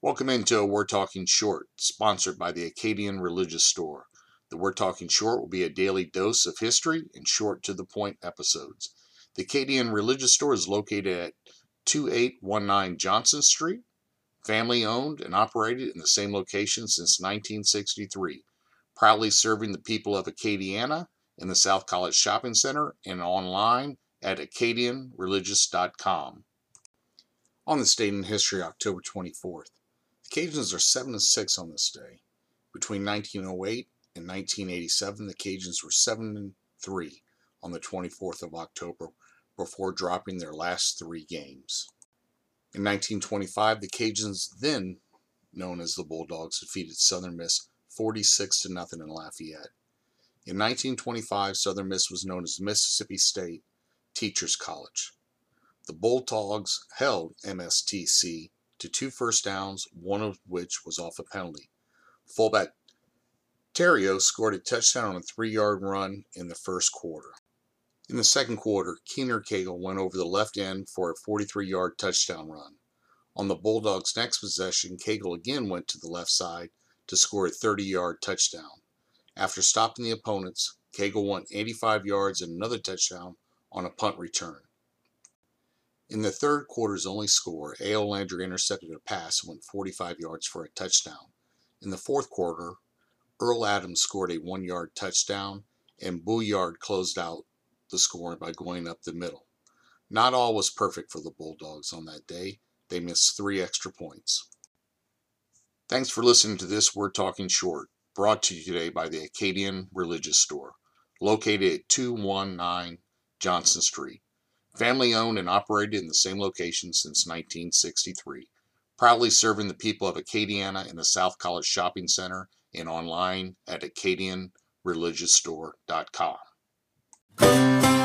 Welcome into a We're Talking Short, sponsored by the Acadian Religious Store. The We're Talking Short will be a daily dose of history and short to the point episodes. The Acadian Religious Store is located at 2819 Johnson Street, family owned and operated in the same location since 1963, proudly serving the people of Acadiana in the South College Shopping Center and online at acadianreligious.com. On this date in history, October 24th, the Cajuns are 7 and 6 on this day. Between 1908 and 1987, the Cajuns were 7 and 3 on the 24th of October before dropping their last three games. In 1925, the Cajuns, then known as the Bulldogs, defeated Southern Miss 46 to nothing in Lafayette. In 1925, Southern Miss was known as Mississippi State Teachers College. The Bulldogs held MSTC to two first downs, one of which was off a penalty. Fullback Terrio scored a touchdown on a three yard run in the first quarter. In the second quarter, Keener Cagle went over the left end for a 43 yard touchdown run. On the Bulldogs' next possession, Cagle again went to the left side to score a 30 yard touchdown. After stopping the opponents, Cagle went 85 yards and another touchdown on a punt return. In the third quarter's only score, A.O. Landry intercepted a pass and went 45 yards for a touchdown. In the fourth quarter, Earl Adams scored a one yard touchdown, and Bouillard closed out the score by going up the middle. Not all was perfect for the Bulldogs on that day. They missed three extra points. Thanks for listening to this We're Talking Short, brought to you today by the Acadian Religious Store, located at 219 Johnson Street. Family owned and operated in the same location since 1963. Proudly serving the people of Acadiana in the South College Shopping Center and online at AcadianReligiousStore.com.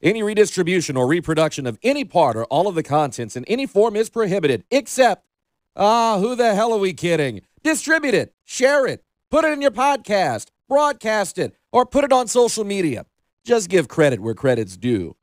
Any redistribution or reproduction of any part or all of the contents in any form is prohibited, except, ah, who the hell are we kidding? Distribute it, share it, put it in your podcast, broadcast it, or put it on social media. Just give credit where credit's due.